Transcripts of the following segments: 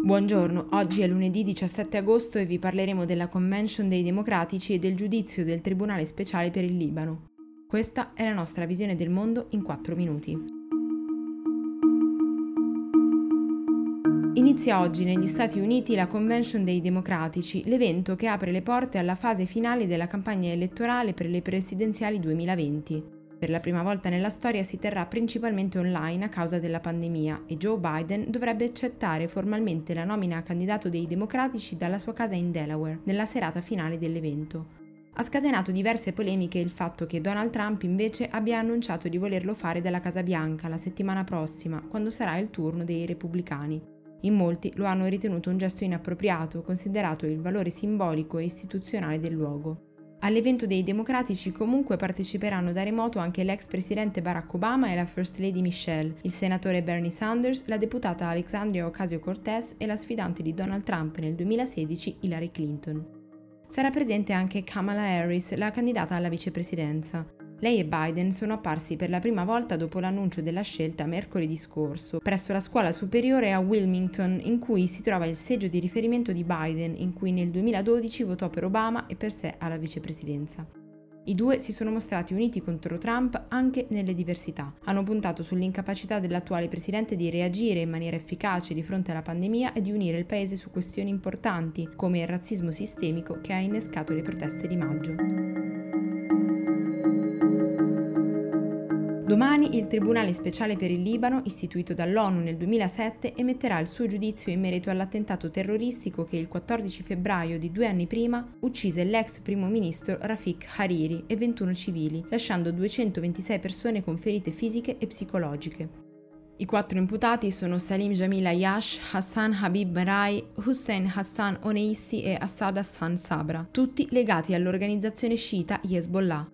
Buongiorno, oggi è lunedì 17 agosto e vi parleremo della Convention dei Democratici e del giudizio del Tribunale Speciale per il Libano. Questa è la nostra visione del mondo in 4 minuti. Inizia oggi negli Stati Uniti la Convention dei Democratici, l'evento che apre le porte alla fase finale della campagna elettorale per le presidenziali 2020. Per la prima volta nella storia si terrà principalmente online a causa della pandemia e Joe Biden dovrebbe accettare formalmente la nomina a candidato dei democratici dalla sua casa in Delaware nella serata finale dell'evento. Ha scatenato diverse polemiche il fatto che Donald Trump invece abbia annunciato di volerlo fare dalla Casa Bianca la settimana prossima, quando sarà il turno dei repubblicani. In molti lo hanno ritenuto un gesto inappropriato, considerato il valore simbolico e istituzionale del luogo. All'evento dei democratici comunque parteciperanno da remoto anche l'ex presidente Barack Obama e la First Lady Michelle, il senatore Bernie Sanders, la deputata Alexandria Ocasio-Cortez e la sfidante di Donald Trump nel 2016 Hillary Clinton. Sarà presente anche Kamala Harris, la candidata alla vicepresidenza. Lei e Biden sono apparsi per la prima volta dopo l'annuncio della scelta mercoledì scorso, presso la scuola superiore a Wilmington, in cui si trova il seggio di riferimento di Biden, in cui nel 2012 votò per Obama e per sé alla vicepresidenza. I due si sono mostrati uniti contro Trump anche nelle diversità. Hanno puntato sull'incapacità dell'attuale presidente di reagire in maniera efficace di fronte alla pandemia e di unire il paese su questioni importanti, come il razzismo sistemico che ha innescato le proteste di maggio. Domani il Tribunale speciale per il Libano, istituito dall'ONU nel 2007, emetterà il suo giudizio in merito all'attentato terroristico che il 14 febbraio di due anni prima uccise l'ex primo ministro Rafik Hariri e 21 civili, lasciando 226 persone con ferite fisiche e psicologiche. I quattro imputati sono Salim Jamil Ayash, Hassan Habib Merai, Hussein Hassan Oneissi e Assad Hassan Sabra, tutti legati all'organizzazione sciita Hezbollah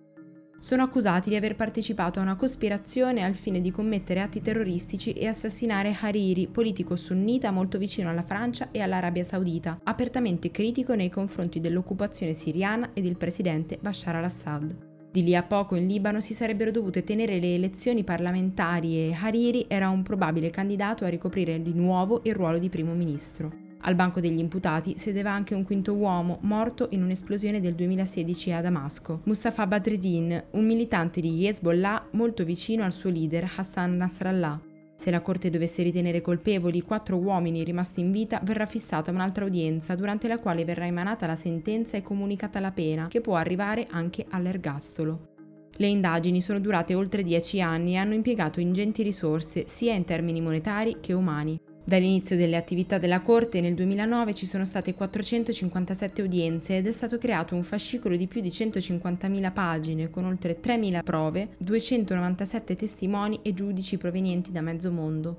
sono accusati di aver partecipato a una cospirazione al fine di commettere atti terroristici e assassinare Hariri, politico sunnita molto vicino alla Francia e all'Arabia Saudita, apertamente critico nei confronti dell'occupazione siriana e del presidente Bashar al-Assad. Di lì a poco in Libano si sarebbero dovute tenere le elezioni parlamentari e Hariri era un probabile candidato a ricoprire di nuovo il ruolo di primo ministro. Al banco degli imputati sedeva anche un quinto uomo, morto in un'esplosione del 2016 a Damasco, Mustafa Badreddin, un militante di Hezbollah molto vicino al suo leader Hassan Nasrallah. Se la Corte dovesse ritenere colpevoli quattro uomini rimasti in vita, verrà fissata un'altra udienza, durante la quale verrà emanata la sentenza e comunicata la pena, che può arrivare anche all'ergastolo. Le indagini sono durate oltre dieci anni e hanno impiegato ingenti risorse, sia in termini monetari che umani. Dall'inizio delle attività della Corte nel 2009 ci sono state 457 udienze ed è stato creato un fascicolo di più di 150.000 pagine con oltre 3.000 prove, 297 testimoni e giudici provenienti da mezzo mondo.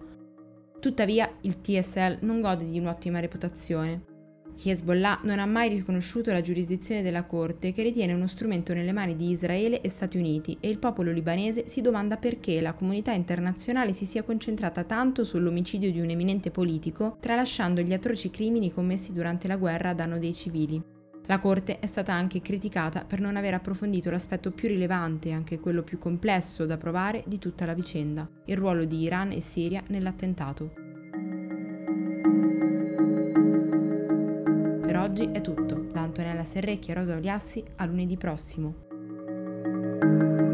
Tuttavia il TSL non gode di un'ottima reputazione. Hezbollah non ha mai riconosciuto la giurisdizione della Corte che ritiene uno strumento nelle mani di Israele e Stati Uniti e il popolo libanese si domanda perché la comunità internazionale si sia concentrata tanto sull'omicidio di un eminente politico, tralasciando gli atroci crimini commessi durante la guerra a danno dei civili. La Corte è stata anche criticata per non aver approfondito l'aspetto più rilevante anche quello più complesso da provare di tutta la vicenda, il ruolo di Iran e Siria nell'attentato. Per oggi è tutto. Da Antonella Serrecchi e Rosa Oliassi a lunedì prossimo.